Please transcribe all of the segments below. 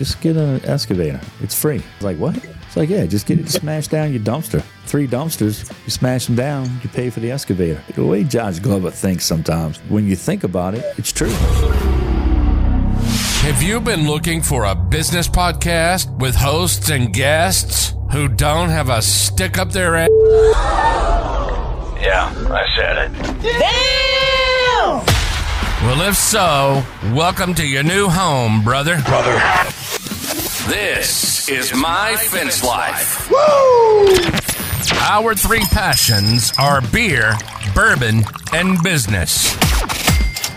just get an excavator. It's free. It's like, what? It's like, yeah, just get it to smash down your dumpster. Three dumpsters, you smash them down, you pay for the excavator. The way Josh Glover thinks sometimes, when you think about it, it's true. Have you been looking for a business podcast with hosts and guests who don't have a stick up their ass? Yeah, I said it. Damn! Well, if so, welcome to your new home, brother. Brother. This is My Fence Life. Woo! Our three passions are beer, bourbon, and business.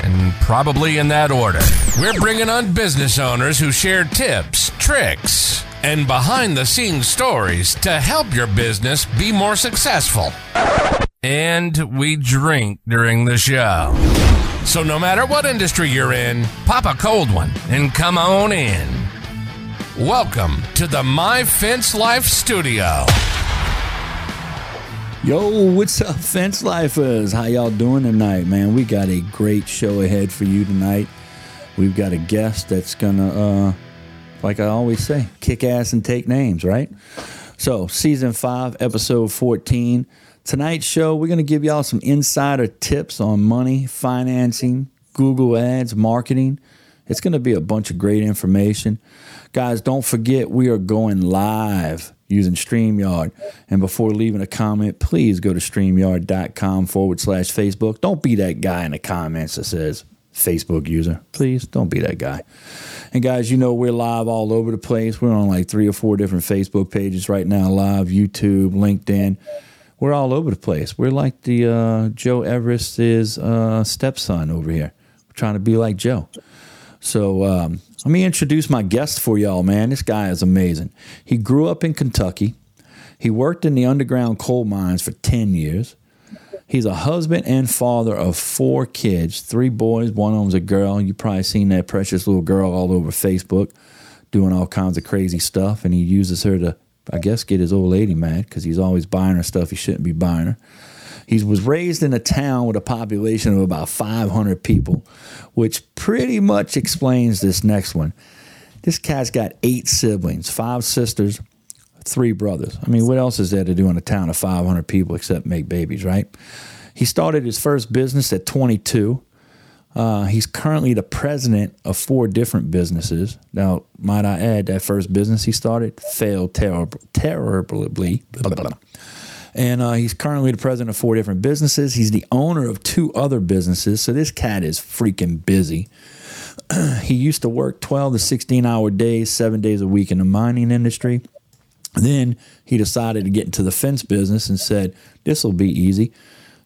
And probably in that order. We're bringing on business owners who share tips, tricks, and behind the scenes stories to help your business be more successful. And we drink during the show. So no matter what industry you're in, pop a cold one and come on in. Welcome to the My Fence Life Studio. Yo, what's up, fence lifers? How y'all doing tonight, man? We got a great show ahead for you tonight. We've got a guest that's gonna, uh, like I always say, kick ass and take names, right? So, season five, episode 14. Tonight's show, we're gonna give y'all some insider tips on money, financing, Google Ads, marketing. It's gonna be a bunch of great information. Guys, don't forget we are going live using StreamYard. And before leaving a comment, please go to StreamYard.com forward slash Facebook. Don't be that guy in the comments that says Facebook user. Please don't be that guy. And guys, you know we're live all over the place. We're on like three or four different Facebook pages right now, live, YouTube, LinkedIn. We're all over the place. We're like the uh, Joe Everest's uh, stepson over here. We're trying to be like Joe. So um, let me introduce my guest for y'all, man. This guy is amazing. He grew up in Kentucky. He worked in the underground coal mines for 10 years. He's a husband and father of four kids, three boys, one of them's a girl. You probably seen that precious little girl all over Facebook doing all kinds of crazy stuff. And he uses her to, I guess, get his old lady mad because he's always buying her stuff he shouldn't be buying her. He was raised in a town with a population of about 500 people, which pretty much explains this next one. This cat's got eight siblings, five sisters, three brothers. I mean, what else is there to do in a town of 500 people except make babies, right? He started his first business at 22. Uh, he's currently the president of four different businesses. Now, might I add, that first business he started failed terrib- terribly. Blah, blah, blah. And uh, he's currently the president of four different businesses. He's the owner of two other businesses. So this cat is freaking busy. he used to work 12 to 16 hour days, seven days a week in the mining industry. Then he decided to get into the fence business and said, This will be easy.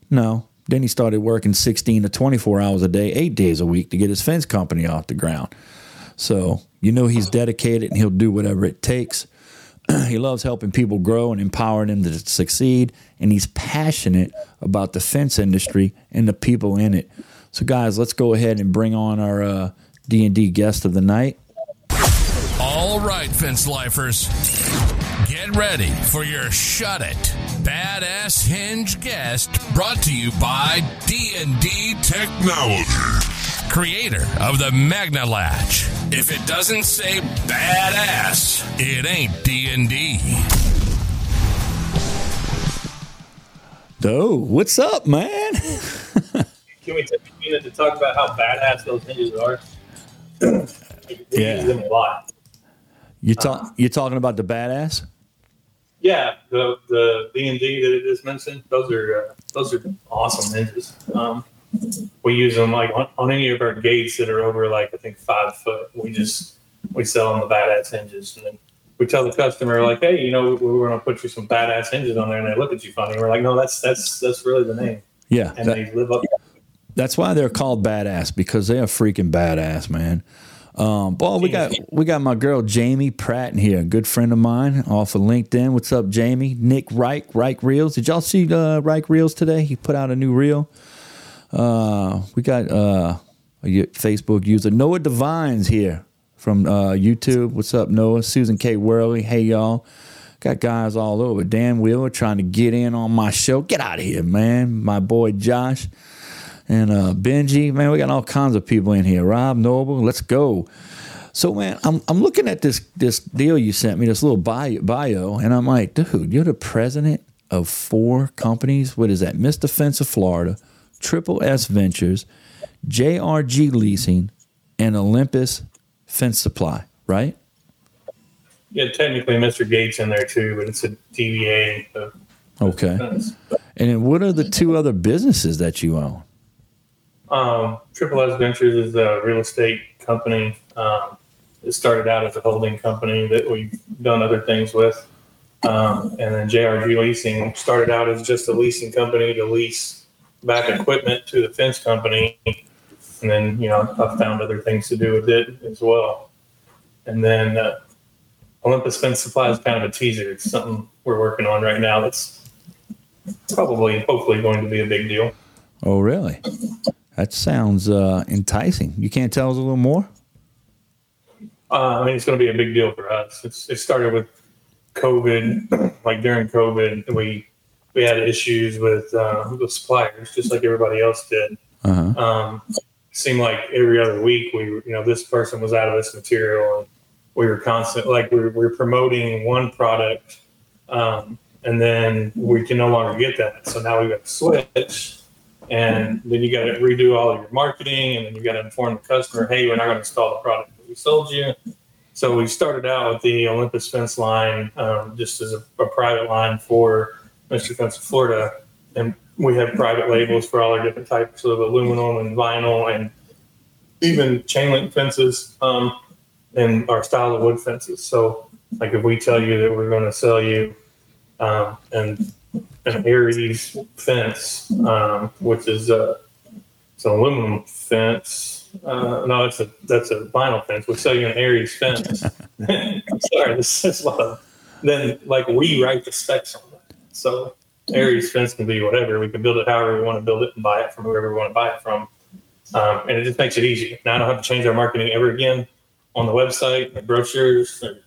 No. Then he started working 16 to 24 hours a day, eight days a week to get his fence company off the ground. So you know he's dedicated and he'll do whatever it takes. he loves helping people grow and empowering them to succeed. And he's passionate about the fence industry and the people in it. So, guys, let's go ahead and bring on our uh, D&D guest of the night. All right, fence lifers. Get ready for your Shut It Badass Hinge guest brought to you by D&D Technology. Creator of the Magna Latch. If it doesn't say badass, it ain't D&D. Oh, what's up, man? Can we take a minute to talk about how badass those hinges are? we Yeah. use them a lot. You talk, you're talking about the badass? Yeah, the the B and D that it just mentioned, those are uh, those are awesome hinges. Um, we use them like on, on any of our gates that are over like I think five foot. We just we sell them the badass hinges, and then we tell the customer like, hey, you know, we- we're going to put you some badass hinges on there, and they look at you funny. We're like, no, that's that's that's really the name, Yeah. and that- they live up. That's why they're called badass because they are freaking badass, man. Um, boy, we got we got my girl Jamie Pratt in here, a good friend of mine off of LinkedIn. What's up, Jamie? Nick Reich, Reich Reels. Did y'all see uh, Reich Reels today? He put out a new reel. Uh, we got uh, a Facebook user Noah Divines here from uh, YouTube. What's up, Noah? Susan K. Worley. Hey, y'all. Got guys all over. Dan Wheeler trying to get in on my show. Get out of here, man. My boy Josh and uh, Benji. Man, we got all kinds of people in here. Rob Noble, let's go. So man, I'm I'm looking at this this deal you sent me, this little bio, bio, and I'm like, dude, you're the president of four companies. What is that? Mr. Fence of Florida, Triple S Ventures, JRG Leasing, and Olympus Fence Supply, right? Yeah, technically Mr. Gates in there too, but it's a DBA. So Okay. And then what are the two other businesses that you own? Um, Triple S Ventures is a real estate company. Um, it started out as a holding company that we've done other things with. Um, and then JRG Leasing started out as just a leasing company to lease back equipment to the fence company. And then, you know, I've found other things to do with it as well. And then uh, Olympus Fence Supply is kind of a teaser. It's something we're working on right now that's probably, hopefully, going to be a big deal. Oh, really? That sounds uh, enticing. You can't tell us a little more? Uh, I mean, it's going to be a big deal for us. It's, it started with COVID. Like during COVID, we we had issues with uh, with suppliers, just like everybody else did. Uh-huh. Um, seemed like every other week, we you know, this person was out of this material, and we were constant like we were, we were promoting one product, um, and then we can no longer get that. So now we got to switch, and then you got to redo all of your marketing, and then you got to inform the customer, hey, we're not going to install the product that we sold you. So we started out with the Olympus fence line, um, just as a, a private line for Mr. Fence of Florida, and we have private labels for all our different types of aluminum and vinyl, and even chain link fences, um, and our style of wood fences. So, like if we tell you that we're going to sell you um, an an Aries fence, um, which is a it's an aluminum fence. Uh, no, it's a that's a vinyl fence. We'll sell you an Aries fence. I'm sorry, this is a lot of. Then like we write the specs on. So Aries fence can be whatever. We can build it however we want to build it and buy it from whoever we want to buy it from. Um, and it just makes it easy. Now I don't have to change our marketing ever again on the website, or brochures, or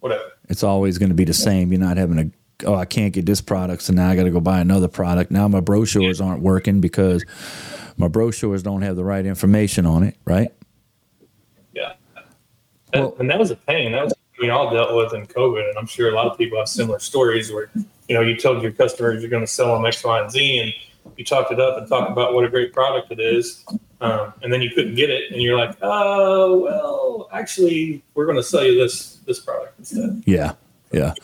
whatever. It's always going to be the same. You're not having to, oh, I can't get this product, so now I got to go buy another product. Now my brochures aren't working because my brochures don't have the right information on it, right? Yeah. Well- and that was a pain. That was we all dealt with in COVID, and I'm sure a lot of people have similar stories where you know you told your customers you're going to sell them X, Y, and Z, and you talked it up and talked about what a great product it is, um, and then you couldn't get it, and you're like, oh well, actually, we're going to sell you this this product instead. Yeah, yeah.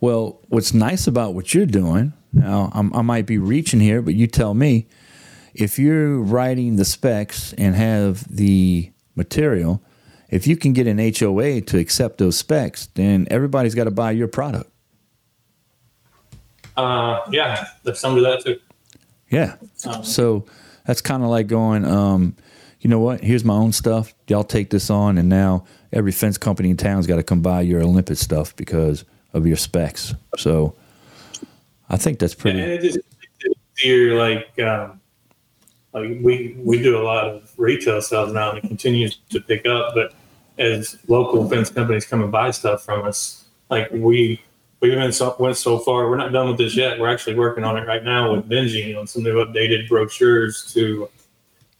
Well, what's nice about what you're doing now, I'm, I might be reaching here, but you tell me if you're writing the specs and have the material. If you can get an HOA to accept those specs, then everybody's got to buy your product. Uh, yeah, there's some to that too. Yeah. Um, So that's kind of like going, um, you know what? Here's my own stuff. Y'all take this on, and now every fence company in town's got to come buy your Olympus stuff because of your specs. So I think that's and pretty. it just easier. Like um, like we we do a lot of retail sales now, and it continues to pick up. But as local fence companies come and buy stuff from us, like we we even so, went so far. We're not done with this yet. We're actually working on it right now with Benji on some new updated brochures to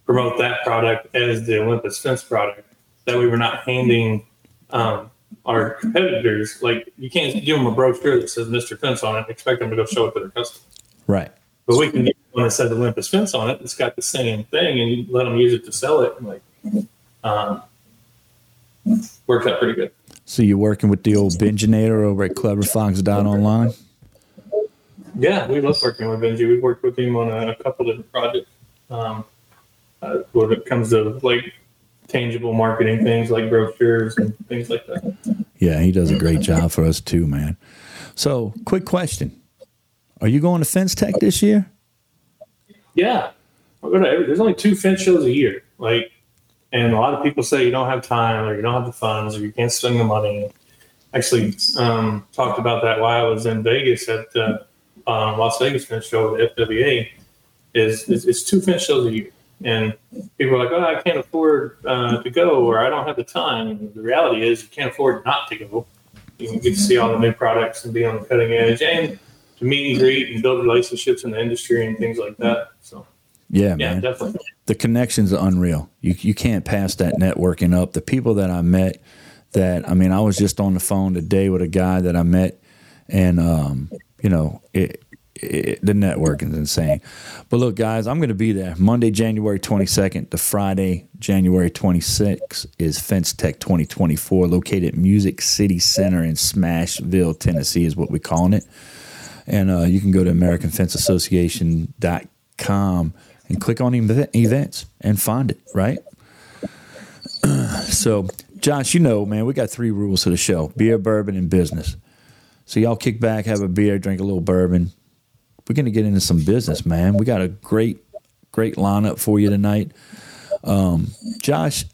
promote that product as the Olympus fence product. That way, we're not handing um, our competitors like you can't give them a brochure that says Mr. Fence on it and expect them to go show it to their customers. Right. But we can one that says Olympus fence on it. It's got the same thing, and you let them use it to sell it. And like, um, works out pretty good. So you're working with the old Benjinator over at CleverFox.online? Yeah, we love working with Benji. We've worked with him on a, a couple different projects. Um, uh, when it comes to like tangible marketing things like brochures and things like that. Yeah, he does a great job for us too, man. So, quick question: Are you going to Fence Tech this year? Yeah, every, there's only two fence shows a year. Like, and a lot of people say you don't have time or you don't have the funds or you can't spend the money. Actually, um, talked about that while I was in Vegas at the um, Las Vegas Fence Show, the FWA. Is it's, it's two fence shows a year, and people are like, "Oh, I can't afford uh, to go," or "I don't have the time." And the reality is, you can't afford not to go. You can get to see all the new products and be on the cutting edge, and to meet and greet and build relationships in the industry and things like that. So. Yeah, Yeah, man. definitely. the connections are unreal. You you can't pass that networking up. The people that I met that I mean, I was just on the phone today with a guy that I met, and um, you know, it, it, the networking is insane. But look, guys, I'm going to be there Monday, January 22nd to Friday, January 26th is Fence Tech 2024, located Music City Center in Smashville, Tennessee, is what we're calling it. And uh, you can go to AmericanFenceAssociation.com and click on ev- events and find it, right? so, Josh, you know, man, we got three rules to the show beer, bourbon, and business. So, y'all kick back, have a beer, drink a little bourbon. We're going to get into some business, man. We got a great, great lineup for you tonight. Um, Josh,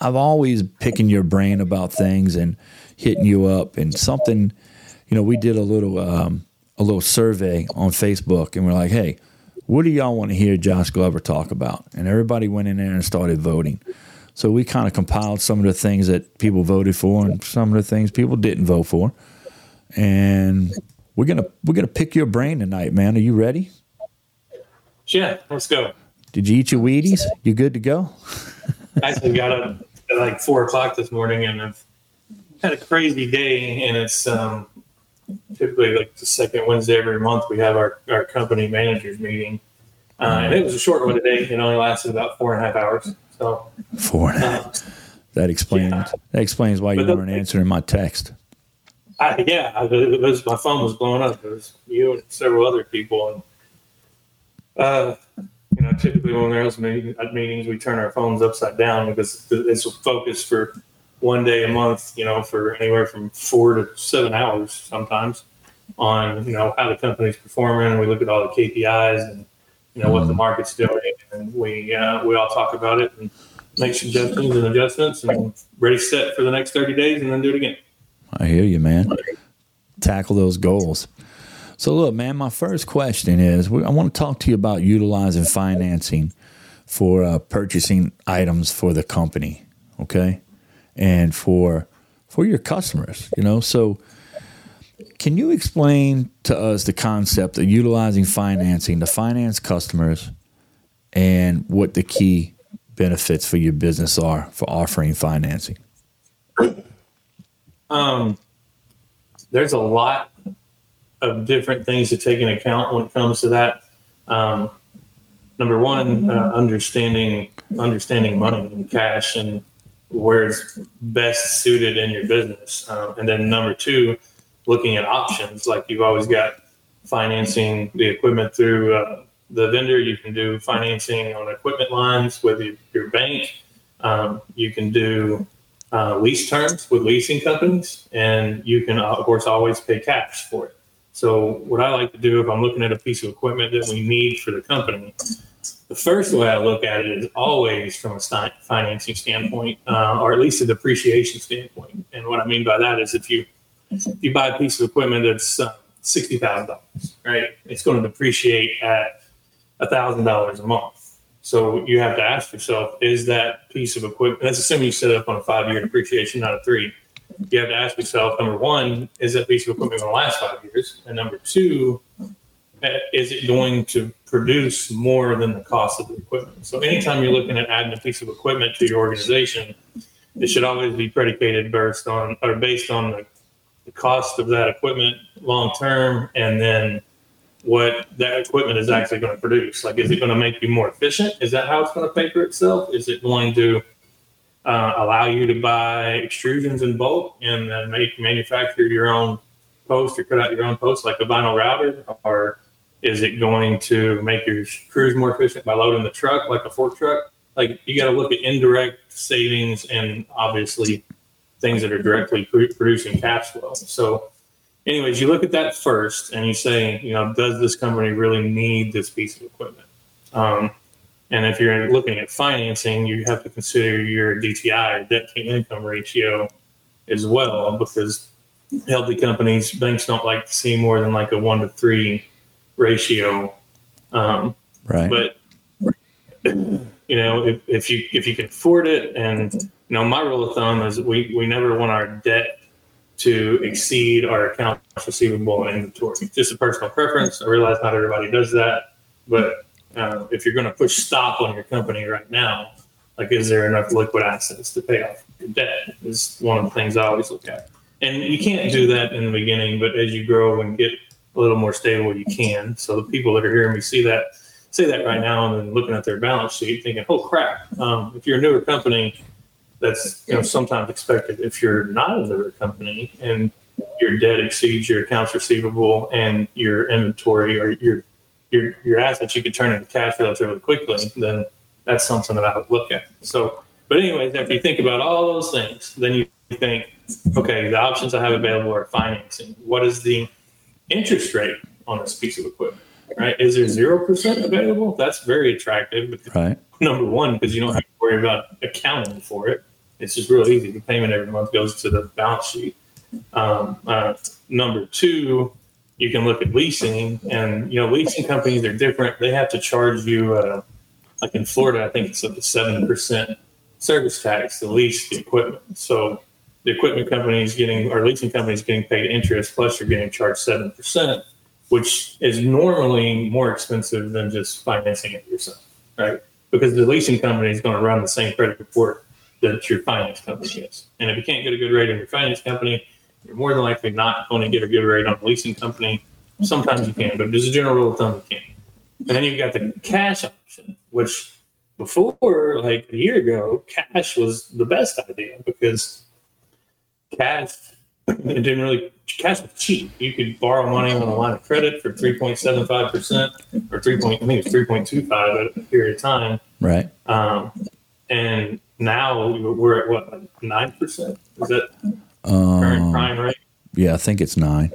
I've always picking your brain about things and hitting you up and something. You know, we did a little um, a little survey on Facebook, and we're like, "Hey, what do y'all want to hear Josh Glover talk about?" And everybody went in there and started voting. So we kind of compiled some of the things that people voted for and some of the things people didn't vote for. And we're gonna we're gonna pick your brain tonight, man. Are you ready? Yeah, let's go. Did you eat your Wheaties? You good to go? I actually got up at like four o'clock this morning and I've had a crazy day. And it's um, typically like the second Wednesday every month we have our, our company managers meeting. Uh, and it was a short one today. It only lasted about four and a half hours. So Four and a half. uh, That explains Yeah. that explains why you But weren't answering my text. I, yeah, I, it was, my phone was blowing up. It was you and several other people, and uh, you know, typically when there's meeting, meetings, we turn our phones upside down because it's a focus for one day a month. You know, for anywhere from four to seven hours sometimes on you know how the company's performing. We look at all the KPIs and you know what the market's doing, and we uh, we all talk about it and make suggestions and adjustments and ready set for the next thirty days, and then do it again. I hear you, man. Tackle those goals. So, look, man, my first question is I want to talk to you about utilizing financing for uh, purchasing items for the company, okay? And for for your customers, you know? So, can you explain to us the concept of utilizing financing to finance customers and what the key benefits for your business are for offering financing? Um, there's a lot of different things to take into account when it comes to that. Um, number one, uh, understanding understanding money and cash and where it's best suited in your business. Um, and then number two, looking at options. Like you've always got financing the equipment through uh, the vendor. You can do financing on equipment lines with your, your bank. Um, you can do uh, lease terms with leasing companies, and you can, uh, of course, always pay cash for it. So, what I like to do if I'm looking at a piece of equipment that we need for the company, the first way I look at it is always from a financing standpoint, uh, or at least a depreciation standpoint. And what I mean by that is if you if you buy a piece of equipment that's uh, sixty thousand dollars, right? It's going to depreciate at thousand dollars a month. So you have to ask yourself, is that piece of equipment, that's assuming you set it up on a five year depreciation, not a three. You have to ask yourself, number one, is that piece of equipment going to last five years? And number two, is it going to produce more than the cost of the equipment? So anytime you're looking at adding a piece of equipment to your organization, it should always be predicated based on or based on the, the cost of that equipment long term and then what that equipment is actually going to produce. Like, is it going to make you more efficient? Is that how it's going to pay for itself? Is it going to uh, allow you to buy extrusions in bulk and then make manufacture your own post or cut out your own post like a vinyl router? Or is it going to make your crews more efficient by loading the truck like a fork truck? Like, you got to look at indirect savings and obviously things that are directly pr- producing cash flow. So, anyways, you look at that first and you say, you know, does this company really need this piece of equipment? Um, and if you're looking at financing, you have to consider your DTI, debt to income ratio, as well, because healthy companies, banks don't like to see more than like a one to three ratio. Um, Right. but you know, if, if you if you can afford it, and you know, my rule of thumb is we we never want our debt to exceed our accounts receivable and inventory. Just a personal preference. I realize not everybody does that, but uh, if you're going to push stop on your company right now, Like, is there enough liquid assets to pay off your debt? Is one of the things I always look at. And you can't do that in the beginning, but as you grow and get a little more stable, you can. So the people that are hearing me see that say that right now and then looking at their balance sheet, thinking, "Oh crap!" Um, if you're a newer company, that's you know sometimes expected. If you're not a newer company and your debt exceeds your accounts receivable and your inventory or your your your assets, you could turn into cash relatively quickly. Then that's something that I would look at. So, but anyways, after you think about all those things, then you think, okay, the options I have available are financing. What is the interest rate on this piece of equipment? Right? Is there zero percent available? That's very attractive. Right. Number one, because you don't have to worry about accounting for it. It's just real easy. The payment every month goes to the balance sheet. Um, uh, number two, you can look at leasing, and you know leasing companies are different. They have to charge you, uh, like in Florida, I think it's up to seven percent service tax to lease the equipment. So the equipment company is getting, or leasing company is getting paid interest, plus you're getting charged seven percent, which is normally more expensive than just financing it yourself, right? Because the leasing company is going to run the same credit report that your finance company is, and if you can't get a good rate in your finance company you're more than likely not going to get a good rate on a leasing company. Sometimes you can, but as a general rule of thumb, you can't. And then you've got the cash option, which before, like a year ago, cash was the best idea because cash it didn't really cash was cheap. You could borrow money on a line of credit for three point seven five percent or three point I think it's three point two five at a period of time. Right. Um, and now we're at what nine percent? Is that current Um, prime rate? yeah, I think it's nine.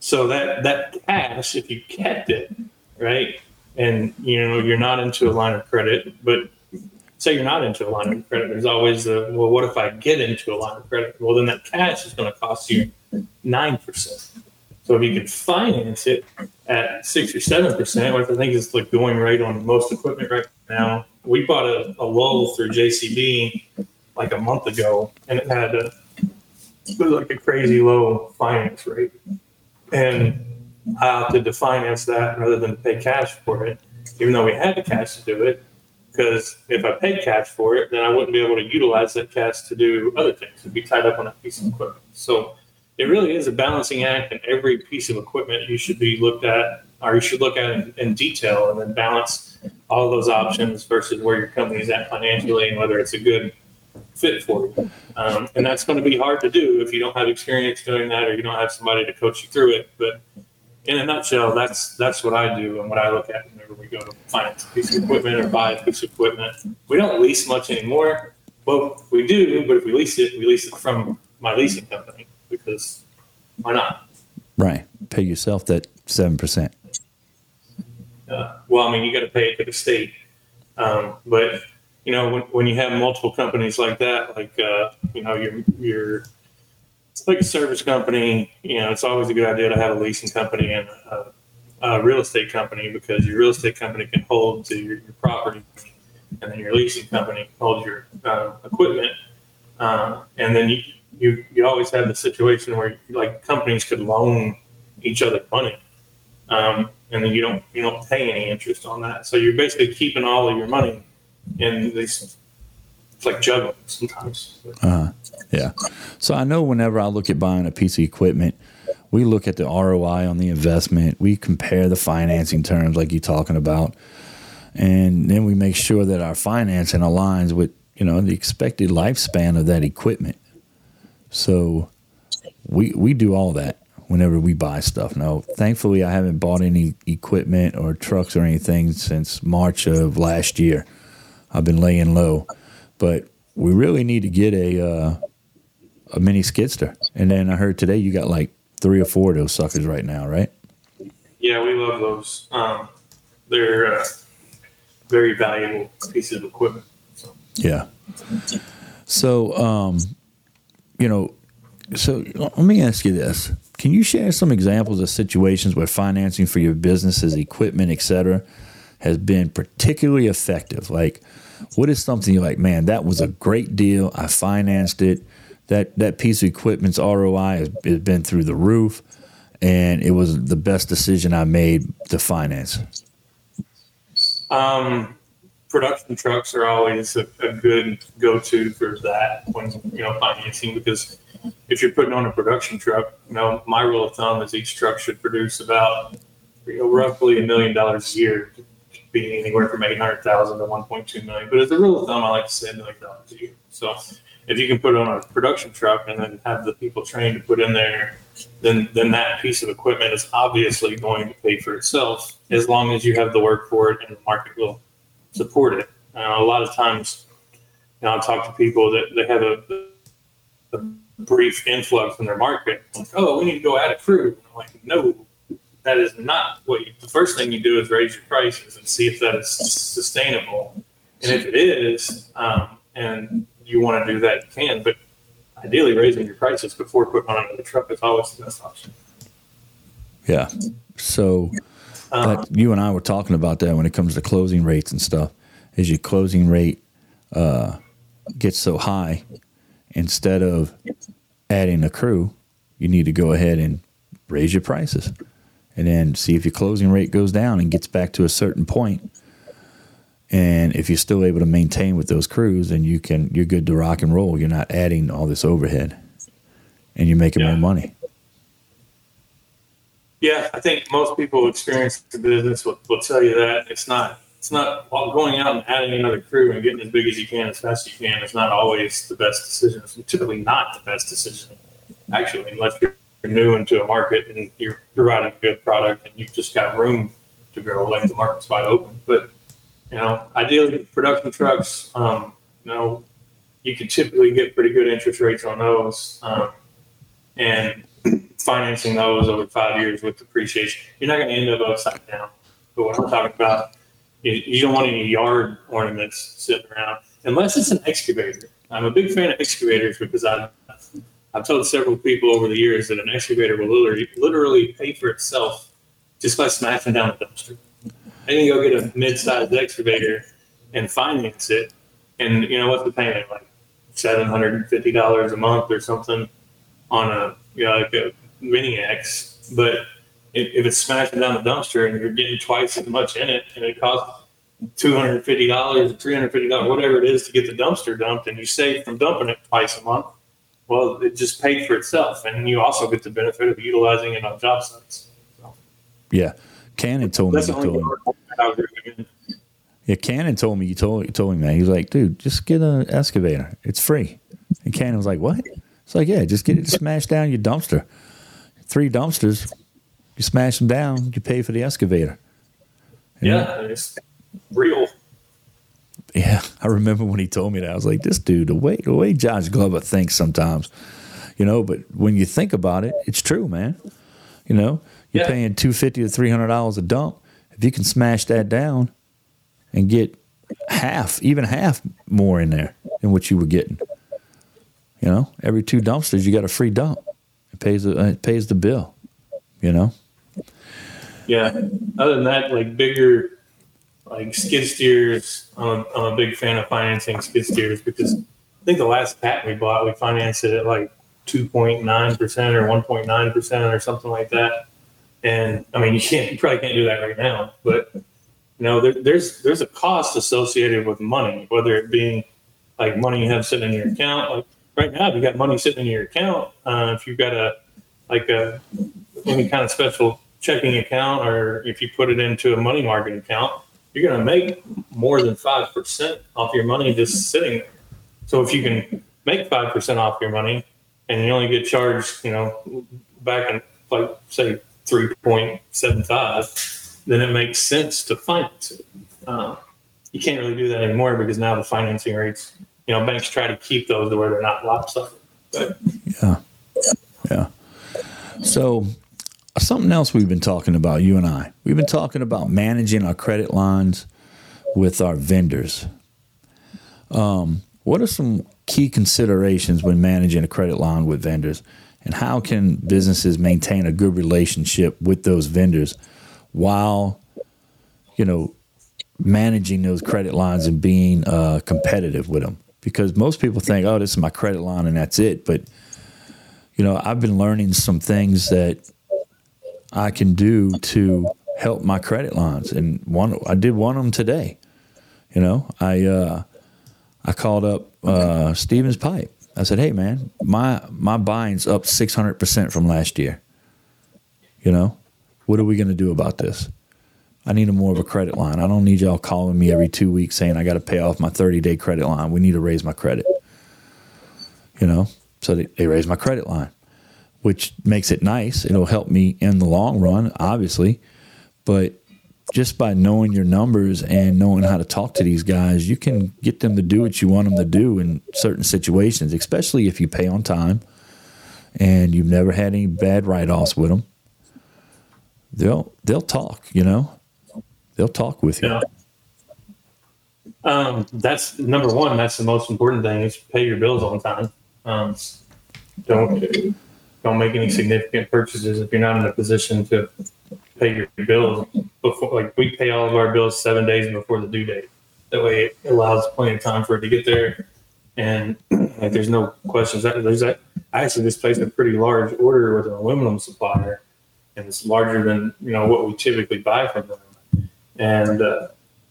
So that that cash, if you kept it, right, and you know you're not into a line of credit, but say you're not into a line of credit, there's always the well, what if I get into a line of credit? Well, then that cash is going to cost you nine percent. So if you can finance it at six or seven percent, which I think is the going rate on most equipment right now, we bought a, a lull through JCB like a month ago, and it had a it was like a crazy low finance rate and I opted to finance that rather than pay cash for it, even though we had the cash to do it. Because if I paid cash for it, then I wouldn't be able to utilize that cash to do other things. It'd be tied up on a piece of equipment. So it really is a balancing act, and every piece of equipment you should be looked at, or you should look at in, in detail, and then balance all those options versus where your company is at financially and whether it's a good fit for you. Um, and that's going to be hard to do if you don't have experience doing that or you don't have somebody to coach you through it. But in a nutshell, that's that's what I do and what I look at whenever we go to finance a piece of equipment or buy a piece of equipment. We don't lease much anymore. Well, we do, but if we lease it, we lease it from my leasing company because why not? Right. Pay yourself that seven percent. Uh, well, I mean, you got to pay it to the state. Um, but you know, when, when you have multiple companies like that, like uh, you know, you're you're it's like a service company. You know, it's always a good idea to have a leasing company and a, a real estate company because your real estate company can hold to your, your property, and then your leasing company holds your uh, equipment. Uh, and then you, you you always have the situation where like companies could loan each other money um, and then you don't you don't pay any interest on that. So you're basically keeping all of your money in these. It's like juggling sometimes. Uh, yeah. So I know whenever I look at buying a piece of equipment, we look at the ROI on the investment. We compare the financing terms, like you're talking about, and then we make sure that our financing aligns with you know the expected lifespan of that equipment. So we we do all that whenever we buy stuff. Now, thankfully, I haven't bought any equipment or trucks or anything since March of last year. I've been laying low, but we really need to get a uh, a mini skidster. And then I heard today you got like three or four of those suckers right now, right? Yeah, we love those. Um, they're uh, very valuable pieces of equipment. So. Yeah. So, um, you know, so let me ask you this: Can you share some examples of situations where financing for your businesses, equipment, et cetera, has been particularly effective? Like, what is something you're like, man, that was a great deal. I financed it. That that piece of equipment's ROI has, has been through the roof, and it was the best decision I made to finance. Um, production trucks are always a, a good go-to for that when you know financing because if you're putting on a production truck, you know my rule of thumb is each truck should produce about you know roughly a million dollars a year, be anywhere from eight hundred thousand to one point two million. But as a rule of thumb, I like to say million dollars a year. So if you can put on a production truck and then have the people trained to put in there, then then that piece of equipment is obviously going to pay for itself as long as you have the work for it and the market will support it. Uh, a lot of times, you know, I talk to people that they have a, a brief influx in their market. Like, oh, we need to go add a crew. I'm like, no, that is not what you, the first thing you do is raise your prices and see if that is sustainable. And if it is, um, and you want to do that, you can. But ideally, raising your prices before putting on another truck is always the best option. Yeah. So, but you and I were talking about that when it comes to closing rates and stuff. Is your closing rate uh, gets so high, instead of adding a crew, you need to go ahead and raise your prices, and then see if your closing rate goes down and gets back to a certain point. And if you're still able to maintain with those crews, then you can you're good to rock and roll. You're not adding all this overhead, and you're making Yeah. more money. Yeah, I think most people who experience the business will, will tell you that it's not it's not going out and adding another crew and getting as big as you can as fast as you can is not always the best decision. It's typically not the best decision, actually, unless you're new into a market and you're providing a good product and you've just got room to grow, like the market's wide open. But you know, ideally, production trucks, um, you know, you can typically get pretty good interest rates on those. Um, and financing those over five years with depreciation, you're not going to end up upside down. But what I'm talking about, you, you don't want any yard ornaments sitting around unless it's an excavator. I'm a big fan of excavators because I've, I've told several people over the years that an excavator will literally, literally pay for itself just by smashing down a dumpster. I can go get a mid-sized excavator and finance it, and you know what's the payment like seven hundred and fifty dollars a month or something on a you know, like a mini X, but if, if it's smashing down the dumpster and you're getting twice as much in it, and it costs two hundred fifty dollars, three hundred fifty dollars, whatever it is to get the dumpster dumped, and you save from dumping it twice a month, well, it just paid for itself, and you also get the benefit of utilizing it on job sites. Yeah, Cannon told me. That's You told me. would recommend. Yeah, Cannon told me. You told told me, man. He was like, dude, just get an excavator. It's free. And Cannon was like, what? It's like, yeah, just get it to smash down your dumpster. Three dumpsters, you smash them down, you pay for the excavator. And Yeah, it's real. Yeah, I remember when he told me that. I was like, this dude, the way the way Josh Glover thinks sometimes, you know. But when you think about it, it's true, man. You know, you're Yeah. paying two fifty to three hundred dollars a dump. If you can smash that down and get half, even half more in there than what you were getting, you know, every two dumpsters you got a free dump. It pays the it pays the bill. You know. Yeah. Other than that, like bigger, like skid steers, I'm a, I'm a big fan of financing skid steers because I think the last patent we bought, we financed it at like 2.9% or 1.9% or something like that. And I mean, you can't, you probably can't do that right now, but you know, there, there's, there's a cost associated with money, whether it be like money you have sitting in your account. Like right now, if you got money sitting in your account, uh, if you've got a, like a, any kind of special checking account or if you put it into a money market account, you're going to make more than 5% off your money just sitting there. So if you can make 5% off your money and you only get charged, you know, back in like say 3.75, then it makes sense to finance it. Um, you can't really do that anymore because now the financing rates, you know, banks try to keep those to where they're not lopsided. But Yeah. Yeah. So, something else we've been talking about, you and I, we've been talking about managing our credit lines with our vendors. Um, what are some key considerations when managing a credit line with vendors? And how can businesses maintain a good relationship with those vendors while, you know, managing those credit lines and being uh, competitive with them? Because most people think, oh, this is my credit line and that's it. But you know, I've been learning some things that I can do to help my credit lines, and one I did one of them today. You know, I uh, I called up uh, Stephens Pipe. I said, "Hey, man, my my buying's up six hundred percent from last year. You know, what are we going to do about this? I need a more of a credit line. I don't need y'all calling me every two weeks saying I got to pay off my thirty day credit line. We need to raise my credit. You know, so they, they raised my credit line, which makes it nice. It'll help me in the long run, obviously, but just by knowing your numbers and knowing how to talk to these guys, you can get them to do what you want them to do in certain situations, especially if you pay on time and you've never had any bad write-offs with them. They'll they'll talk, you know. They'll talk with you. Yeah. Um, that's number one. That's the most important thing is pay your bills on time. Um, don't don't make any significant purchases if you're not in a position to pay your bills before. Like we pay all of our bills seven days before the due date. That way, it allows plenty of time for it to get there, and like there's no questions. There's that. I actually just placed a pretty large order with an aluminum supplier, and it's larger than you know what we typically buy from them. And uh,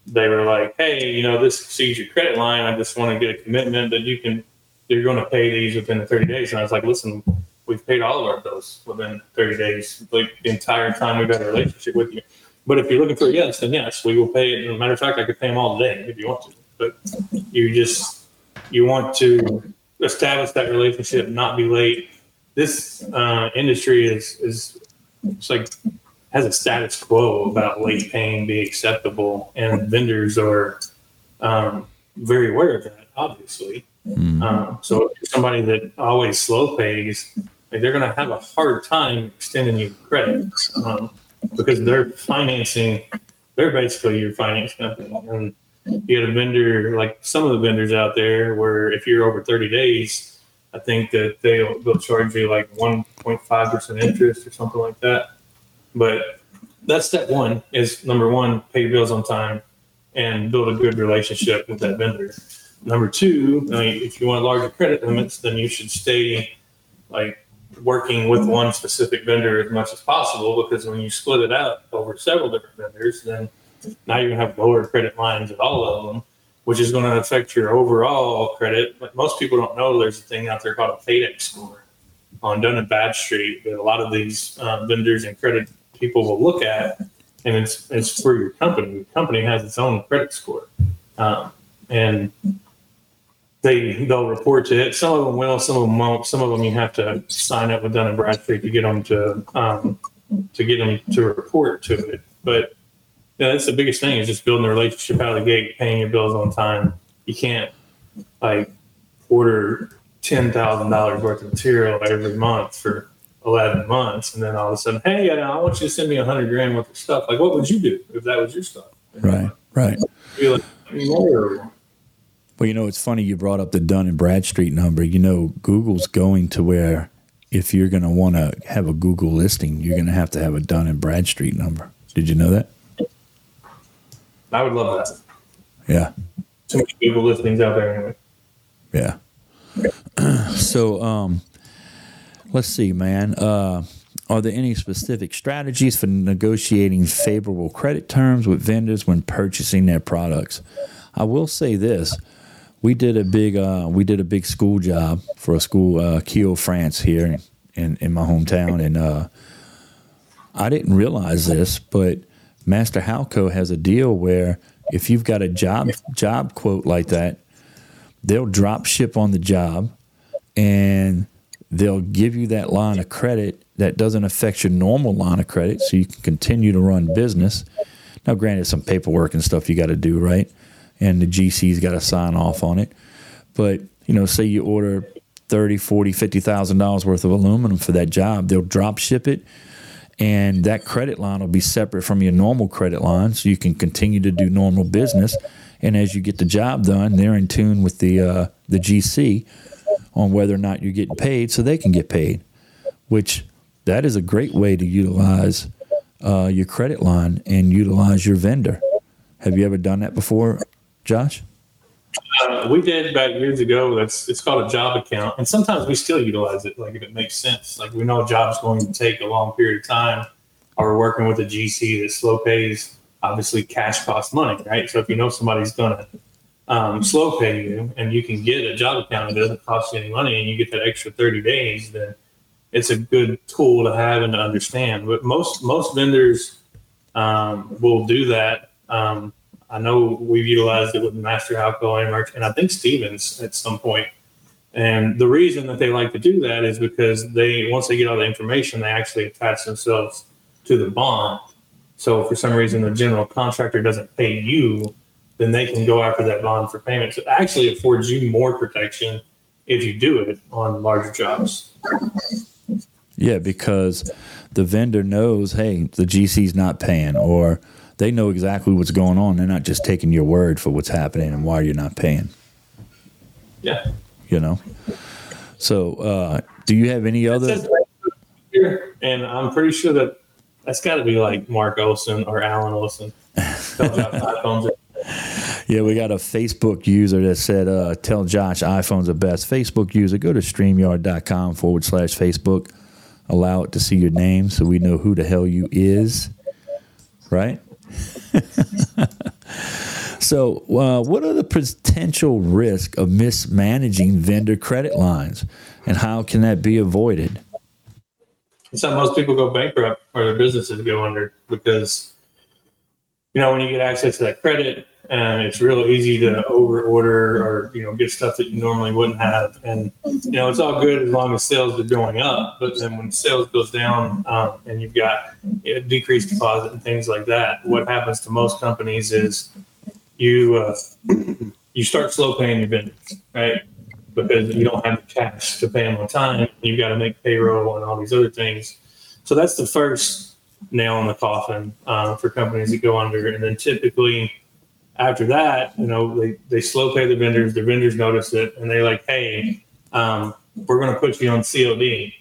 they were like, "Hey, you know, this exceeds your credit line. I just want to get a commitment that you can, you're going to pay these within the 30 days." And I was like, "Listen, we've paid all of our bills within 30 days, like the entire time we've had a relationship with you. But if you're looking for a yes, then yes, we will pay it. As a matter of fact, I could pay them all today if you want to. But you just you want to establish that relationship, not be late. This uh, industry is is it's like has a status quo about late paying being acceptable, and vendors are um, very aware of that, obviously. Um, so somebody that always slow pays, like they're going to have a hard time extending you credit um, because they're financing. They're basically your finance company, and you get a vendor like some of the vendors out there where if you're over 30 days, I think that they'll they'll charge you like 1.5 percent interest or something like that. But that's step one is number one, pay bills on time and build a good relationship with that vendor. Number two, I mean, if you want larger credit limits, then you should stay like working with one specific vendor as much as possible because when you split it out over several different vendors, then now you're gonna have lower credit lines at all of them, which is going to affect your overall credit. But most people don't know there's a thing out there called a PAYDEX score on Dun and Bradstreet that a lot of these uh, vendors and credit people will look at, and it's it's for your company. The company has its own credit score, um, and they they'll report to it. Some of them will, some of them won't. Some of them you have to sign up with Dun and Bradstreet to get them to um, to get them to report to it. But yeah, that's the biggest thing is just building the relationship out of the gate, paying your bills on time. You can't like order ten thousand dollars worth of material every month for eleven months, and then all of a sudden, hey, I want you to send me a hundred grand worth of stuff. Like, what would you do if that was your stuff? Right, right. Be like, "No." Well, you know, it's funny you brought up the Dun and Bradstreet number. You know, Google's going to where if you're going to want to have a Google listing, you're going to have to have a Dun and Bradstreet number. Did you know that? I would love that. Yeah, Too many Google listings out there anyway. yeah. so, um, let's see, man. Uh, are there any specific strategies for negotiating favorable credit terms with vendors when purchasing their products? I will say this: we did a big uh, we did a big school job for a school, uh, Kiel, France, here in in my hometown, and uh, I didn't realize this, but Master Halco has a deal where if you've got a job job quote like that, they'll drop ship on the job, and they'll give you that line of credit that doesn't affect your normal line of credit, so you can continue to run business. Now, granted, some paperwork and stuff you got to do, right? And the GC's got to sign off on it. But you know, say you order thirty, forty, fifty thousand dollars worth of aluminum for that job, they'll drop ship it, and that credit line will be separate from your normal credit line, so you can continue to do normal business. And as you get the job done, they're in tune with the uh, the GC on whether or not you're getting paid, so they can get paid. Which that is a great way to utilize uh, your credit line and utilize your vendor. Have you ever done that before, Josh? Uh, we did about years ago. That's it's called a job account, and sometimes we still utilize it. Like if it makes sense, like we know a job's going to take a long period of time, or we're working with a GC that slow pays. obviously cash costs money, right? So if you know somebody's gonna um, slow pay you and you can get a job account that doesn't cost you any money and you get that extra 30 days, then it's a good tool to have and to understand. But most most vendors um, will do that. Um, I know we've utilized it with Master Halco and Merch, and I think Stephens at some point. And the reason that they like to do that is because they once they get all the information, they actually attach themselves to the bond. So for some reason the general contractor doesn't pay you, then they can go after that bond for payment. So it actually affords you more protection if you do it on larger jobs. Yeah, because the vendor knows, hey, the GC's not paying, or they know exactly what's going on. They're not just taking your word for what's happening and why you're not paying. Yeah. You know. So, uh, do you have any other? And I'm pretty sure that that's got to be like Mark Olson or Alan Olson. Yeah, we got a Facebook user that said, uh, tell Josh iPhone's the best. Facebook user, go to streamyard.com forward slash Facebook. Allow it to see your name so we know who the hell you is. Right? so, uh, what are the potential risk of mismanaging vendor credit lines and how can that be avoided? It's how most people go bankrupt or their businesses go under because, you know, when you get access to that credit, and it's real easy to over order or you know get stuff that you normally wouldn't have. And you know it's all good as long as sales are going up. But then when sales goes down um, and you've got you know, decreased deposit and things like that what happens to most companies is you uh, you start slow paying your vendors right? Because you don't have the cash to pay them on time. You've got to make payroll and all these other things. So that's the first nail in the coffin uh, for companies that go under. And then typically after that, you know, they, they slow pay the vendors, the vendors notice it, and they're like, hey, um, we're going to put you on COD,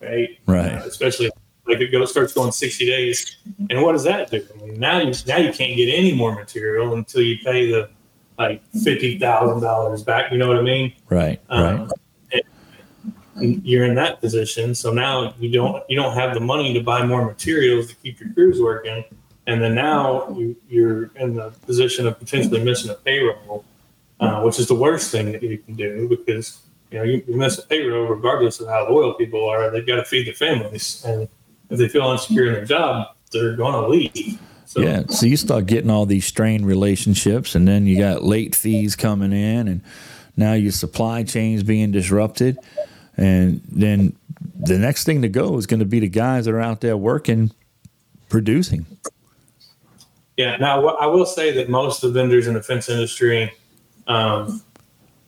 right? Right. Uh, especially like it goes starts going 60 days. And what does that do? I mean, now you now you can't get any more material until you pay the like fifty thousand dollars back. You know what I mean? Right. Um, right. you're in that position, so now you don't you don't have the money to buy more materials to keep your crews working and then now you, you're in the position of potentially missing a payroll, uh, which is the worst thing that you can do because you know you, you miss a payroll regardless of how loyal people are. They've got to feed their families, and if they feel insecure in their job, they're going to leave. So, yeah, so you start getting all these strained relationships, and then you got late fees coming in, and now your supply chain's being disrupted, and then the next thing to go is going to be the guys that are out there working, producing. Yeah. Now, I will say that most of the vendors in the fence industry, um,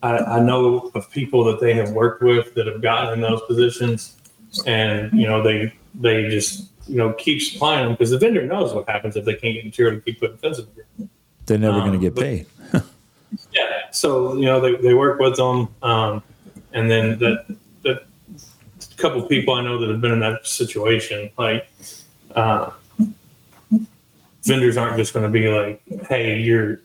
I, I, know of people that they have worked with that have gotten in those positions, and you know they they just you know keep supplying them because the vendor knows what happens if they can't get material to keep putting fences. They're never um, going to get paid. yeah. So you know they, they work with them, um, and then that that couple people I know that have been in that situation, like. Uh, vendors aren't just going to be like, "Hey, you're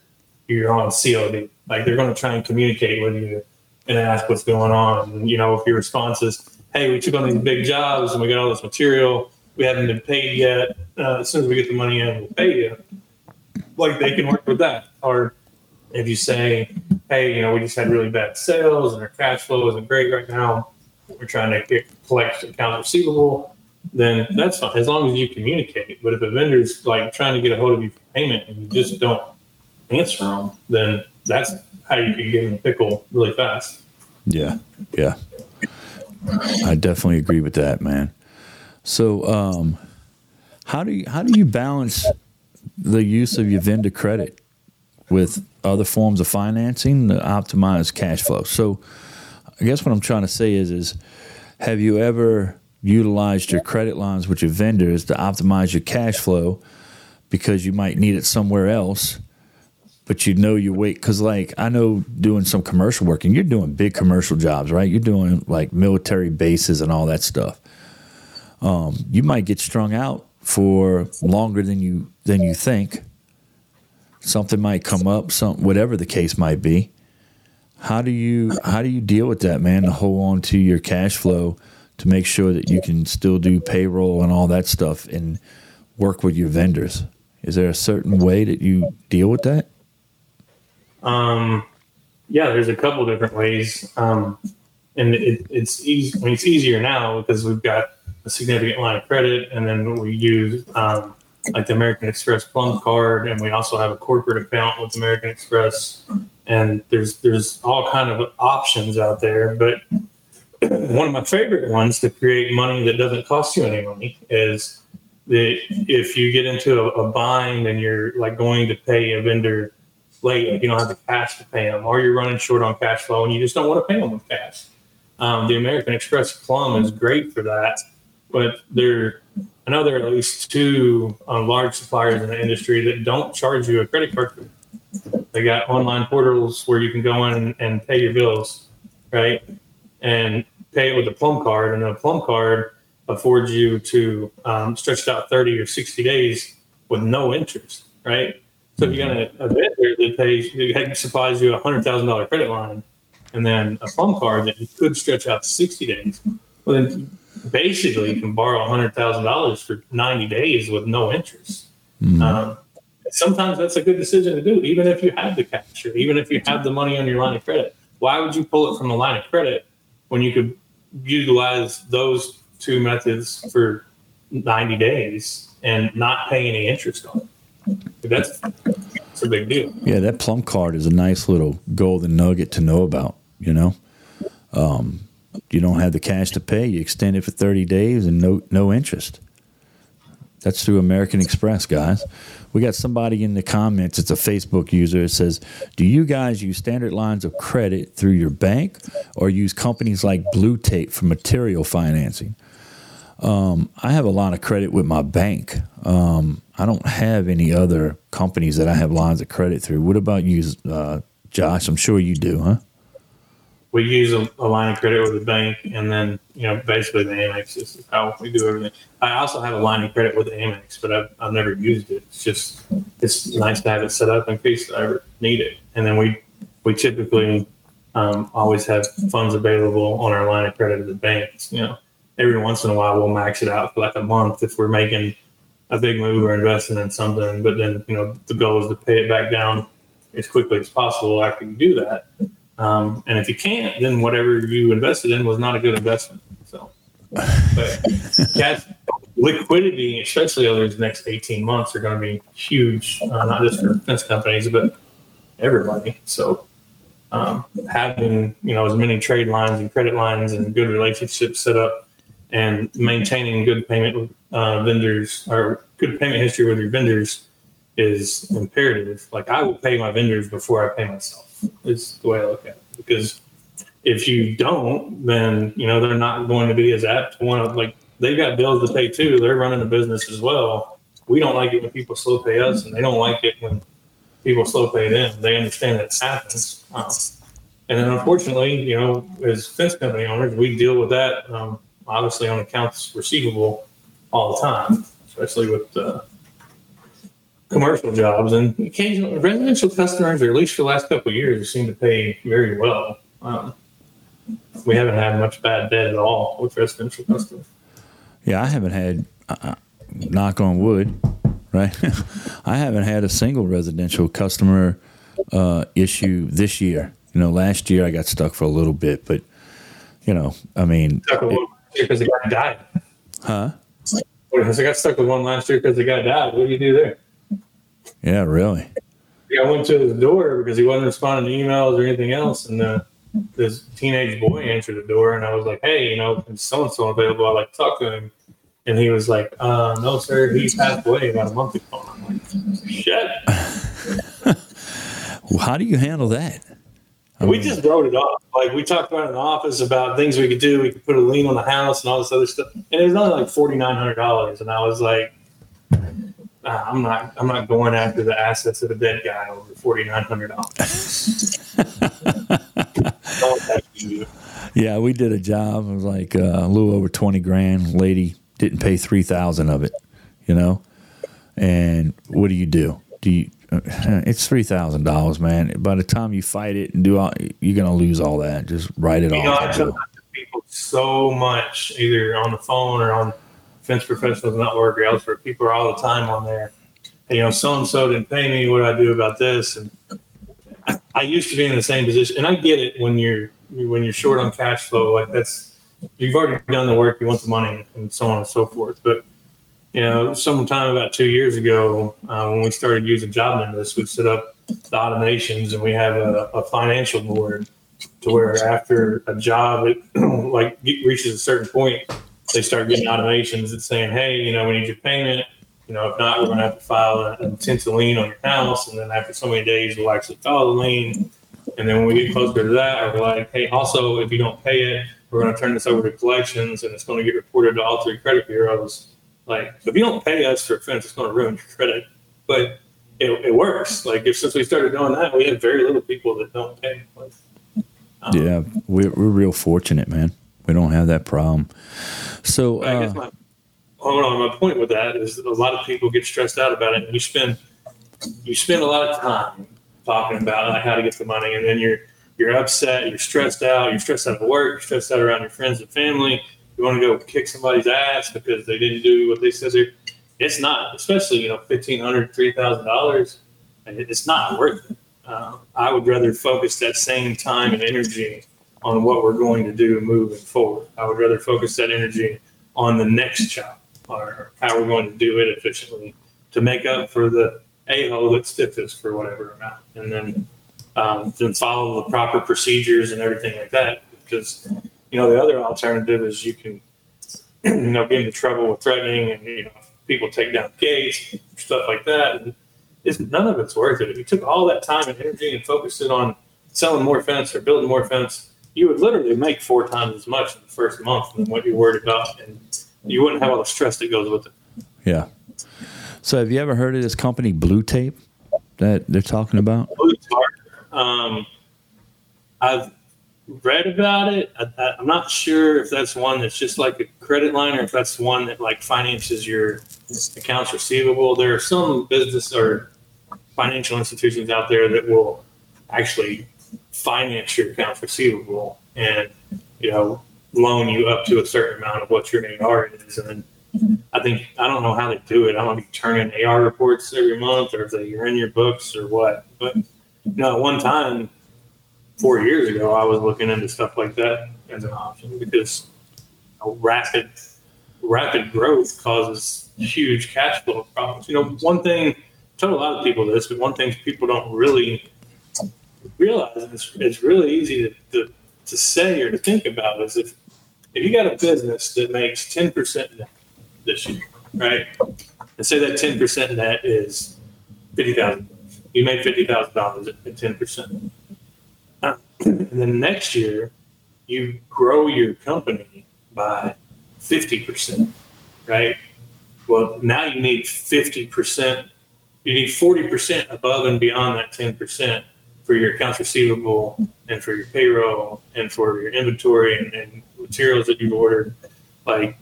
you're on COD." Like they're going to try and communicate with you and ask what's going on. And, you know, if your response is, "Hey, we took on these big jobs and we got all this material, we haven't been paid yet. Uh, as soon as we get the money in, we'll pay you." Like they can work with that. Or if you say, "Hey, you know, we just had really bad sales and our cash flow isn't great right now. We're trying to get, collect accounts receivable." Then that's fine as long as you communicate. But if a vendor's like trying to get a hold of you for payment and you just don't answer them, then that's how you can get in a pickle really fast. Yeah, yeah, I definitely agree with that, man. So, um, how do you how do you balance the use of your vendor credit with other forms of financing to optimize cash flow? So, I guess what I'm trying to say is, is have you ever utilized your credit lines with your vendors to optimize your cash flow because you might need it somewhere else but you know you wait. Because like i know doing some commercial work and you're doing big commercial jobs right? You're doing like military bases and all that stuff. Um, you might get strung out for longer than you than you think. Something might come up some whatever the case might be. How do you how do you deal with that man to hold on to your cash flow to make sure that you can still do payroll and all that stuff and work with your vendors Is there a certain way that you deal with that? Um, yeah, there's a couple different ways, um, and it, it's easy. I mean, it's easier now because we've got a significant line of credit, and then we use um, like the American Express Plum card, and we also have a corporate account with American Express. And there's there's all kind of options out there, but one of my favorite ones to create money that doesn't cost you any money is that if you get into a, a bind and you're like going to pay a vendor late, like you don't have the cash to pay them, or you're running short on cash flow and you just don't want to pay them with cash. Um, the American Express Plum is great for that, but there, I know there are at least two um, large suppliers in the industry that don't charge you a credit card. They got online portals where you can go in and pay your bills, right? And pay it with a Plum card, and a Plum card affords you to um, stretch it out 30 or 60 days with no interest, right? So if you got a, a vendor that pays, that supplies you a hundred thousand dollar credit line, and then a Plum card that you could stretch out 60 days, well then basically you can borrow a hundred thousand dollars for 90 days with no interest. Um, sometimes that's a good decision to do, even if you have the cash or even if you have the money on your line of credit. Why would you pull it from the line of credit when you could utilize those two methods for 90 days and not pay any interest on it? That's, that's a big deal. Yeah, that plum card is a nice little golden nugget to know about. You know, um, you don't have the cash to pay, you extend it for thirty days and no no interest. That's through American Express, guys. We got somebody in the comments. It's a Facebook user. It says, "Do you guys use standard lines of credit through your bank, or use companies like Blue Tape for material financing?" Um, I have a lot of credit with my bank. Um, I don't have any other companies that I have lines of credit through. What about you, uh, Josh? I'm sure you do, huh? We use a, a line of credit with the bank, and then you know basically the Amex is how we do everything. I also have a line of credit with the Amex, but I've, I've never used it. It's just it's nice to have it set up in case I ever need it. And then we we typically um, always have funds available on our line of credit at the bank. You know, every once in a while we'll max it out for like a month if we're making a big move or investing in something. But then you know the goal is to pay it back down as quickly as possible after you do that. Um, and if you can't, then whatever you invested in was not a good investment. So, but liquidity, especially over the next 18 months, are going to be huge, uh, not just for defense companies, but everybody. So, um, having you know as many trade lines and credit lines and good relationships set up, and maintaining good payment uh, vendors or good payment history with your vendors is imperative. Like I will pay my vendors before I pay myself is the way I look at it. Because if you don't, then you know they're not going to be as apt to want to like they've got bills to pay too. They're running a business as well. We don't like it when people slow pay us, and they don't like it when people slow pay them. They understand that it happens. Um, and then unfortunately, you know, as fence company owners, we deal with that um, obviously on accounts receivable all the time, especially with uh, commercial jobs and occasional residential customers, or at least for the last couple of years, seem to pay very well. Um, we haven't had much bad debt at all with residential customers. Yeah, I haven't had, uh, knock on wood, right? I haven't had a single residential customer uh, issue this year. You know, last year I got stuck for a little bit, but you know, I mean, Stuck with one because the guy died. huh? Because I got stuck with one last year because the guy died. What do you do there? Yeah, really. Yeah, I went to his door because he wasn't responding to emails or anything else, and uh, this teenage boy answered the door, and I was like, "Hey, you know, is so and so available? I'd like to talk to him." And he was like, uh, "No, sir, he passed away about a month ago." I'm like, "Shit." Well, how do you handle that? I we just wrote it off. Like we talked about in the office about things we could do. We could put a lien on the house and all this other stuff. And it was only like forty nine hundred dollars. And I was like, "Ah, I'm not. I'm not going after the assets of a dead guy over forty nine hundred dollars. yeah, we did a job. It was like uh, a little over twenty grand. Lady didn't pay three thousand of it. You know, and what do you do? Do you? Uh, it's three thousand dollars, man. By the time you fight it and do all, you're gonna lose all that. Just write it You know, I off. tell people so much, either on the phone or on Fence Professionals Network or elsewhere. People are all the time on there. you know, so and so didn't pay me. What do I do about this? And I, I used to be in the same position, and I get it when you're when you're short on cash flow. Like that's you've already done the work, you want the money, and so on and so forth. But you know, sometime about two years ago, uh, when we started using JobNimbus, we set up the automations, and we have a, a financial board to where after a job it like reaches a certain point, they start getting automations that's saying, "Hey, you know, we need your payment." You know, if not, we're going to have to file an intent to lien on your house, and then after so many days, we'll actually file the lien. And then when we get closer to that, we're like, hey, also, if you don't pay it, we're going to turn this over to collections, and it's going to get reported to all three credit bureaus. Like, if you don't pay us for a fence, it's going to ruin your credit. But it, it works. Like, if since we started doing that, we have very little people that don't pay. Like, um, yeah, we're we're real fortunate, man. We don't have that problem. So, I guess uh, my hold on. My point with that is that a lot of people get stressed out about it, and you spend you spend a lot of time talking about like how to get the money, and then you're you're upset, you're stressed out, you're stressed out at work, you're stressed out around your friends and family. You want to go kick somebody's ass because they didn't do what they said they. It's not, especially you know fifteen hundred, three thousand dollars. It's not worth it. Uh, I would rather focus that same time and energy on what we're going to do moving forward. I would rather focus that energy on the next job or how we're going to do it efficiently to make up for the a hole that stiffed us for whatever amount, and then um, then follow the proper procedures and everything like that. Because you know the other alternative is you can you know get into trouble with threatening and you know people take down gates stuff like that. And it's, none of it's worth it. If you took all that time and energy and focused it on selling more fence or building more fence, you would literally make four times as much in the first month than what you're worried about, and you wouldn't have all the stress that goes with it. Yeah. So, have you ever heard of this company, Blue Tape, that they're talking about? Blue Um, I've read about it. I, am not sure if that's one that's just like a credit line or if that's one that like finances your accounts receivable. There are some business or financial institutions out there that will actually finance your accounts receivable and you know loan you up to a certain amount of what your AR is, and then I think I don't know how they do it. I don't know if you turn in AR reports every month or if they are in your books or what. But you know, at one time, four years ago, I was looking into stuff like that as an option because you know, rapid rapid growth causes huge cash flow problems. You know, one thing I tell a lot of people this, but one thing people don't really realize is it's really easy to, to, to say or to think about is if if you got a business that makes ten percent net this year, right? And say that ten percent net is fifty thousand. You made fifty thousand dollars at ten percent. Uh, and then next year, you grow your company by fifty percent, right? Well, now you need fifty percent. You need forty percent above and beyond that ten percent for your accounts receivable and for your payroll and for your inventory and, and materials that you've ordered. Like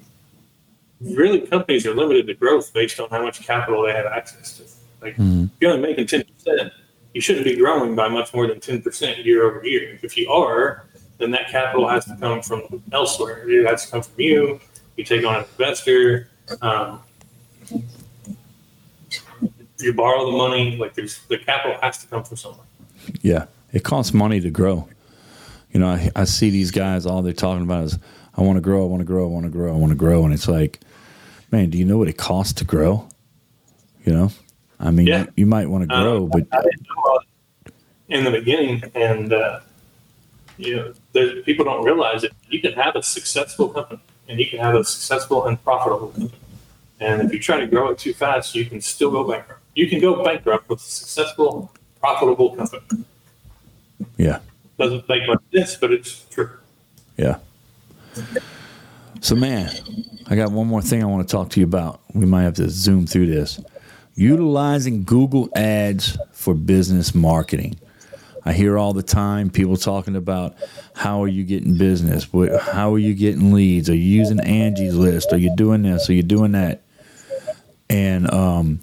really companies are limited to growth based on how much capital they have access to. Like mm-hmm. if you're only making ten percent, you shouldn't be growing by much more than ten percent year over year. If you are, then that capital has to come from elsewhere. It has to come from you. You take on an investor. Um, you borrow the money. Like there's the capital has to come from somewhere. Yeah, it costs money to grow. You know, I, I see these guys. All they're talking about is, "I want to grow. I want to grow. I want to grow. I want to grow," and it's like, man, do you know what it costs to grow? You know, I mean, yeah. you, you, might want to grow, um, but in the beginning, and uh, you know, people don't realize that you can have a successful company and you can have a successful and profitable company. And if you try to grow it too fast, you can still go bankrupt. You can go bankrupt with a successful, profitable company. Yeah. Doesn't make much sense, but it's true. Yeah. So, man, I got one more thing I want to talk to you about. We might have to zoom through this. Utilizing Google Ads for business marketing. I hear all the time people talking about how are you getting business? How are you getting leads? Are you using Angie's List? Are you doing this? Are you doing that? And um,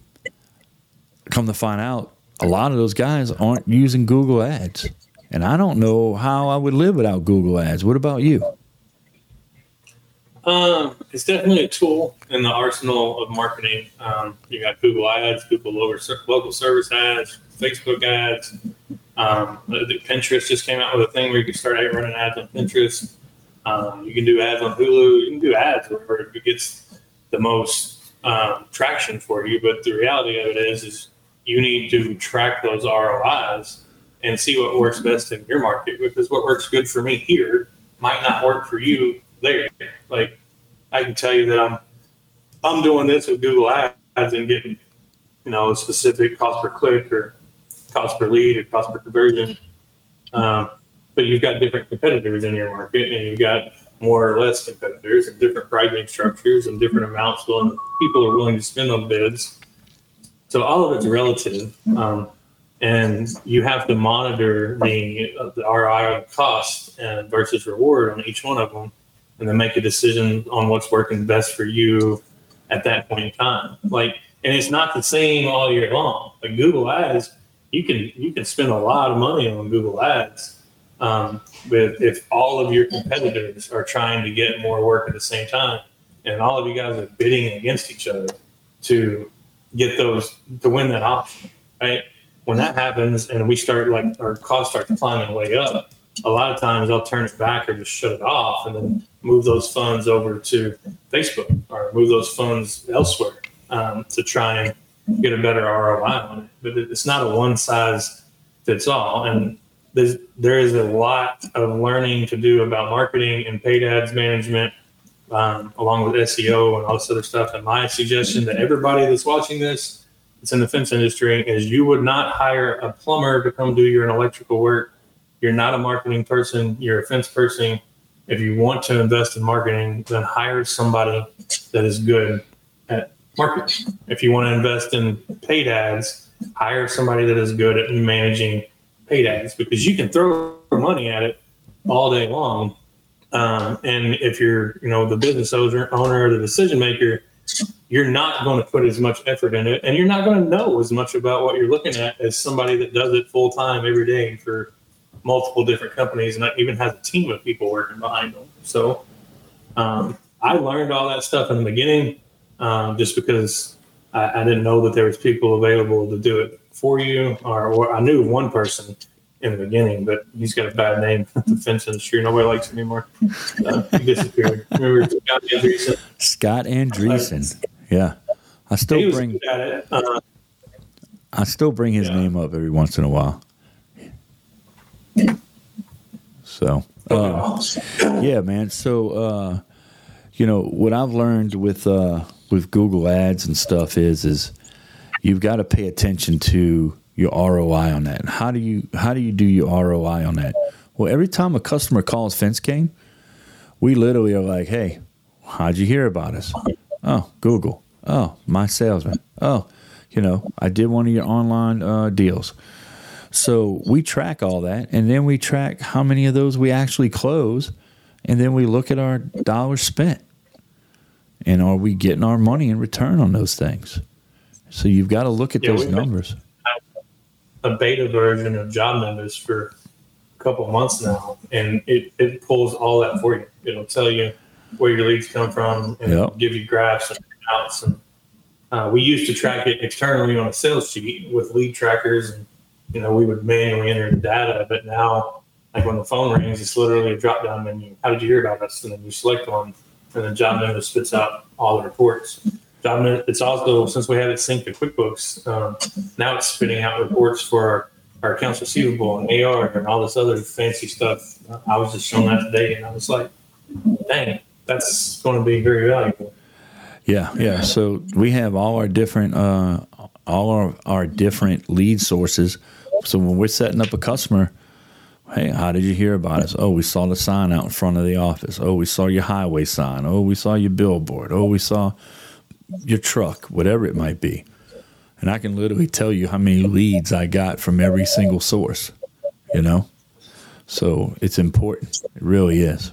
come to find out, a lot of those guys aren't using Google Ads. And I don't know how I would live without Google Ads. What about you? Um, it's definitely a tool in the arsenal of marketing. Um, you got Google Ads, Google local, service ads, Facebook ads. Um, Pinterest just came out with a thing where you can start running ads on Pinterest. Um, you can do ads on Hulu. You can do ads wherever it gets the most um, traction for you. But the reality of it is, is you need to track those ROIs and see what works best in your market because what works good for me here might not work for you there. Like I can tell you that I'm I'm doing this with Google Ads and getting you know a specific cost per click or cost per lead or cost per conversion. Um, but you've got different competitors in your market, and you've got more or less competitors and different pricing structures and different amounts willing people are willing to spend on bids. So all of it's relative, um, and you have to monitor the uh, the ROI cost and versus reward on each one of them and then make a decision on what's working best for you at that point in time. Like, and it's not the same all year long. Like Google Ads, you can you can spend a lot of money on Google Ads, um, but if all of your competitors are trying to get more work at the same time, and all of you guys are bidding against each other to get those to win that option, right? When that happens, and we start like our costs start climbing way up, a lot of times I'll turn it back or just shut it off and then move those funds over to Facebook or move those funds elsewhere um, to try and get a better ROI on it. But it's not a one size fits all. And there's, there is a lot of learning to do about marketing and paid ads management, um, along with SEO and all this other stuff. And my suggestion to everybody that's watching this, that's in the fence industry, is you would not hire a plumber to come do your electrical work you're not a marketing person, you're a fence person. If you want to invest in marketing, then hire somebody that is good at marketing. If you want to invest in paid ads, hire somebody that is good at managing paid ads because you can throw money at it all day long. Um, and if you're, you know, the business owner, owner or the decision maker, you're not going to put as much effort in it, and you're not going to know as much about what you're looking at as somebody that does it full time every day for multiple different companies and even has a team of people working behind them. So um, I learned all that stuff in the beginning um, just because I, I, didn't know that there was people available to do it for you. Or, or, I knew one person in the beginning, but he's got a bad name in the fence industry. Nobody likes him anymore. Uh, he disappeared. Remember Scott Andreessen? Scott Andreessen. Yeah. I still bring uh, I still bring his yeah. name up every once in a while. So, uh, yeah, man. So, uh, you know, what I've learned with uh, with Google Ads and stuff is is you've got to pay attention to your ROI on that. And how do you how do you do your ROI on that? Well, every time a customer calls Fence King, we literally are like, "Hey, how'd you hear about us?" Oh, Google. Oh, mySalesman. Oh, you know, I did one of your online uh, deals. So we track all that, and then we track how many of those we actually close, and then we look at our dollars spent, and are we getting our money in return on those things? So you've got to look at yeah, those numbers. A beta version of JobNimbus for a couple months now, and it, it pulls all that for you. It'll tell you where your leads come from and yep. give you graphs and outs. And uh, we used to track it externally on a sales sheet with lead trackers and you know, we would manually enter the data, but now, like when the phone rings, it's literally a drop down menu. How did you hear about us? And then you select one, and then JobNimbus spits out all the reports. Member, it's also, since we have it synced to QuickBooks, um, now it's spitting out reports for our, our accounts receivable and AR and all this other fancy stuff. I was just shown that today, and I was like, dang, that's going to be very valuable. Yeah, yeah. So we have all our different uh, all our, our different lead sources so when we're setting up a customer, hey, how did you hear about us? Oh, we saw the sign out in front of the office. Oh, we saw your highway sign. Oh, we saw your billboard. Oh, we saw your truck, whatever it might be. And I can literally tell you how many leads I got from every single source, you know? So it's important. It really is.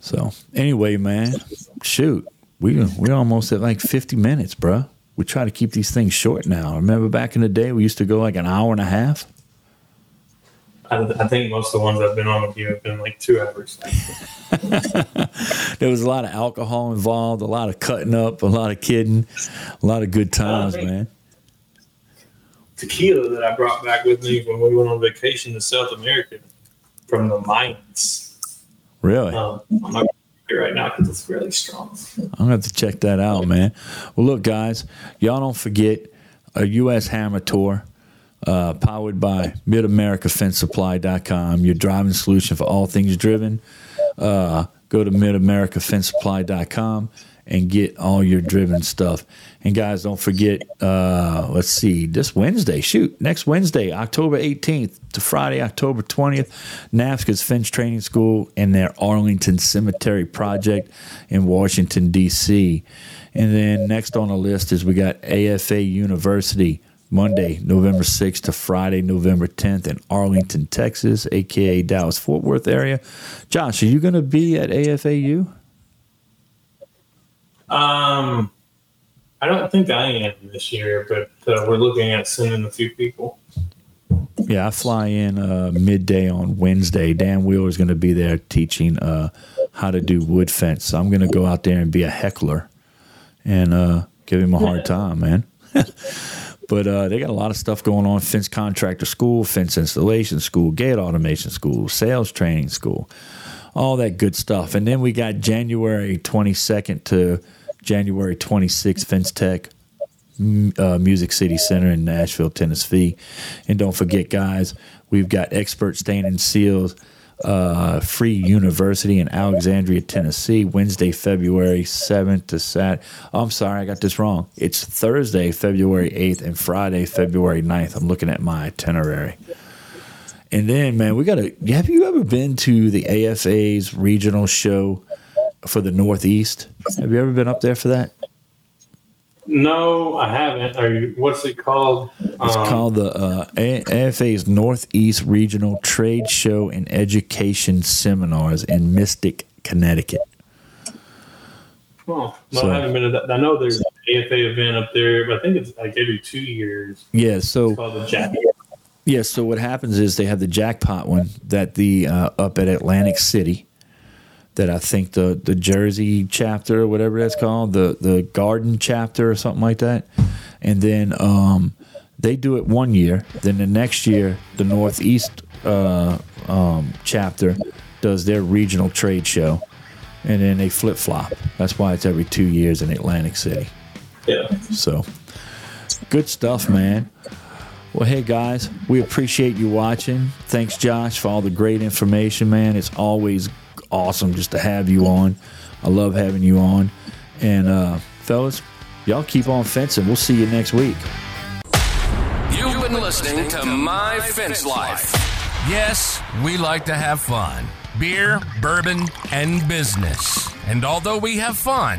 So anyway, man, shoot, we we're almost at like 50 minutes, bro we try to keep these things short now. Remember back in the day, we used to go like an hour and a half. I, I think most of the ones I've been on with you have been like two hours. There was a lot of alcohol involved, a lot of cutting up, a lot of kidding, a lot of good times, think- man. Tequila that I brought back with me when we went on vacation to South America from the mines. Really? Um, I'm not it right now because it's really strong. I'm gonna have to check that out, man. Well, look, guys, y'all don't forget a U.S. Hammer Tour, uh, powered by MidAmericaFenceSupply.com. Your driving solution for all things driven. Uh, go to MidAmericaFenceSupply.com and get all your driven stuff. And guys, don't forget. Uh, let's see, this Wednesday, shoot, next Wednesday, October 18th to Friday, October 20th, NAFSCA's Finch Training School and their Arlington Cemetery project in Washington D.C. And then next on the list is we got AFA University. Monday, November 6th to Friday, November 10th in Arlington, Texas, aka Dallas Fort Worth area. Josh, are you going to be at AFAU? Um, I don't think I am this year, but uh, we're looking at sending a few people. Yeah, I fly in uh, midday on Wednesday. Dan Wheeler is going to be there teaching uh, how to do wood fence. So I'm going to go out there and be a heckler and uh, give him a hard time, man. but uh, they got a lot of stuff going on: fence contractor school, fence installation school, gate automation school, sales training school, all that good stuff. And then we got January 22nd to January 26th, FenceTech uh, Music City Center in Nashville, Tennessee. And don't forget, guys, we've got Expert Stain and Seals uh, Free University in Alexandria, Tennessee, Wednesday, February 7th to Sat. Oh, I'm sorry, I got this wrong. It's Thursday, February 8th, and Friday, February 9th. I'm looking at my itinerary. And then, man, we got to. Have you ever been to the AFA's regional show for the Northeast? Have you ever been up there for that? No, I haven't. Are you, what's it called? It's Um, called the uh, AFA's Northeast Regional Trade Show and Education Seminars in Mystic, Connecticut. Oh, no, So- I haven't been to that. I know there's an AFA event up there, but I think it's like every two years. Yeah, so It's called the Jack. yeah, so what happens is they have the jackpot one that the uh, up at Atlantic City, that I think the the Jersey chapter or whatever that's called, the the Garden chapter or something like that, and then um, they do it one year. Then the next year, the Northeast uh, um, chapter does their regional trade show, and then they flip flop. That's why it's every two years in Atlantic City. Yeah. So good stuff, man. Well, hey guys, we appreciate you watching. Thanks, Josh, for all the great information, man. It's always awesome just to have you on. I love having you on. And uh, fellas, y'all keep on fencing. We'll see you next week. You've been listening to My Fence Life. Yes, we like to have fun beer, bourbon, and business. And although we have fun,